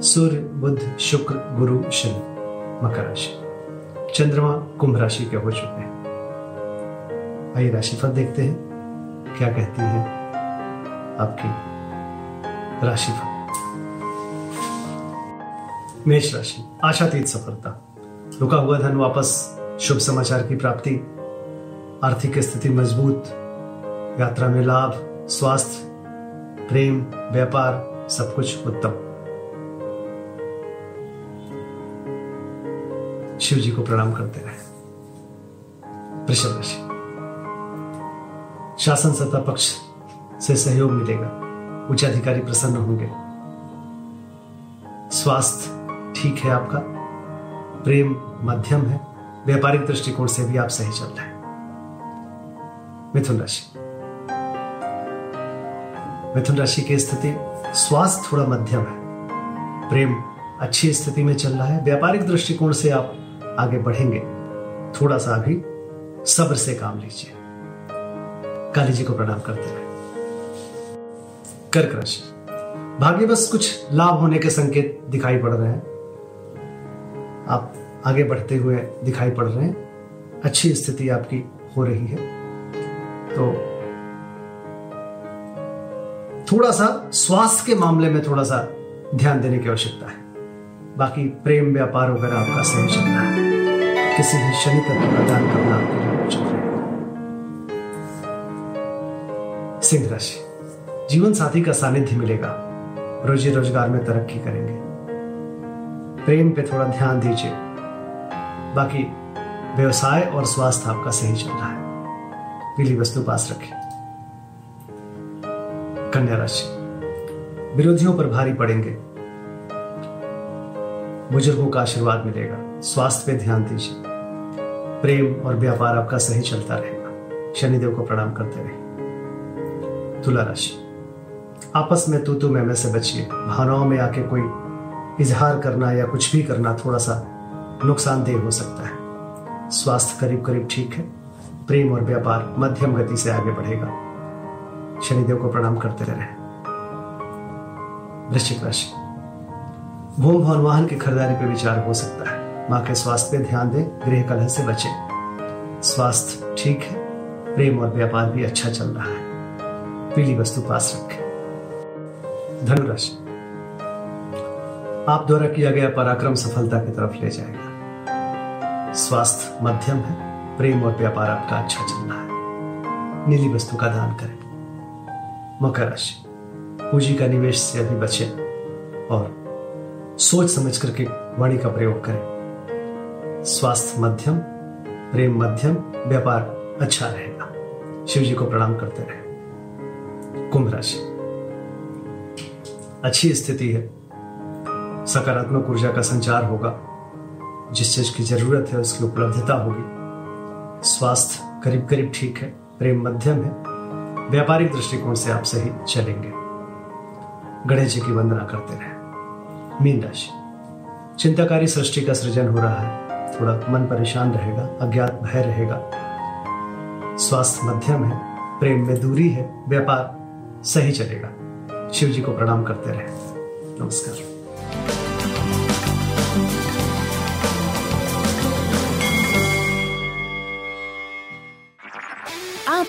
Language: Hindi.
सूर्य, बुध, शुक्र, गुरु, शनि, मकर राशि। चंद्रमा कुंभ राशि के हो चुके हैं। आइए राशिफल देखते हैं। क्या कहती है आपकी राशिफल? मेष राशि, आशातीत सफलता। रुका हुआ धन वापस, शुभ समाचार की प्राप्ति। आर्थिक स्थिति मज़बूत। यात्रा में लाभ, स्वास्थ्य, प्रेम, व्यापार, सब कुछ उत्तम। शिव जी को प्रणाम करते रहे। वृषभ राशि। शासन सत्ता पक्ष से सहयोग मिलेगा। उच्च अधिकारी प्रसन्न होंगे। स्वास्थ्य ठीक है आपका? प्रेम मध्यम है। व्यापारिक दृष्टिकोण से भी आप सही चल रहे हैं। मिथुन राशि। मिथुन राशि की स्थिति स्वास्थ्य थोड़ा मध्यम है। प्रेम अच्छी स्थिति में चल रहा है। व्यापारिक दृष्टिकोण से आप आगे बढ़ेंगे। थोड़ा सा अभी सब्र से काम लीजिए। काली जी को प्रणाम करते रहे। कर्क राशि। भाग्य बस कुछ लाभ होने के संकेत दिखाई पड़ रहे हैं। आप आगे बढ़ते हुए दिखाई पड़ रहे हैं। अच्छी स्थिति आपकी हो रही है। तो थोड़ा सा स्वास्थ्य के मामले में थोड़ा सा ध्यान देने की आवश्यकता है। बाकी प्रेम व्यापार वगैरह आपका सही चल रहा है। किसी भी शनि तत्व का दान करना आपके लिए उचित रहेगा सिंह राशि। जीवन साथी का सानिध्य मिलेगा। रोजी रोज़गार में तरक्की करेंगे। प्रेम पे थोड़ा ध्यान दीजिए। बाकी व्यवसाय और स्वास्थ्य आपका सही चल रहा है। पीली वस्तु पास रखें। कन्या राशि। विरोधियों पर भारी पड़ेंगे। बुज़ुर्गों का आशीर्वाद मिलेगा। स्वास्थ्य पे ध्यान दीजिए। प्रेम और व्यापार आपका सही चलता रहेगा। शनिदेव को प्रणाम करते रहे तुला राशि। आपस में तू तू मैं से बचिए। भावनाओं में आके कोई इजहार करना या कुछ भी करना थोड़ा सा नुकसानदेह हो सकता है। स्वास्थ्य करीब करीब ठीक है। प्रेम और व्यापार मध्यम गति से आगे बढ़ेगा। शनिदेव को प्रणाम करते रहे वृश्चिक राशि। भूम भवन वाहन की खरीदारी पर विचार हो सकता है। माँ के स्वास्थ्य पे ध्यान दें, गृह कलह से बचे। स्वास्थ्य ठीक है, प्रेम और व्यापार भी अच्छा चल रहा है। पीली वस्तु पास रखें। धनुराशि। आप द्वारा किया गया पराक्रम सफलता की तरफ़ ले जाएगा। स्वास्थ्य मध्यम है, प्रेम और व्यापार आपका अच्छा चल रहा है। नीली वस्तु का दान करें। मकर राशि। पूंजी का निवेश से अभी बचे और सोच समझ करके वाणी का प्रयोग करें। स्वास्थ्य मध्यम, प्रेम मध्यम, व्यापार अच्छा रहेगा। शिव जी को प्रणाम करते रहे। कुंभ राशि। अच्छी स्थिति है। सकारात्मक ऊर्जा का संचार होगा। जिस चीज़ की ज़रूरत है, उसकी उपलब्धता होगी। स्वास्थ्य करीब करीब ठीक है, प्रेम मध्यम है। व्यापारिक दृष्टिकोण से आप सही चलेंगे। गणेश जी की वंदना करते रहे। मीन राशि। चिंताकारी सृष्टि का सृजन हो रहा है। थोड़ा मन परेशान रहेगा, अज्ञात, भय रहेगा। स्वास्थ्य मध्यम है, प्रेम में दूरी है, व्यापार सही चलेगा। शिव जी को प्रणाम करते रहे। नमस्कार।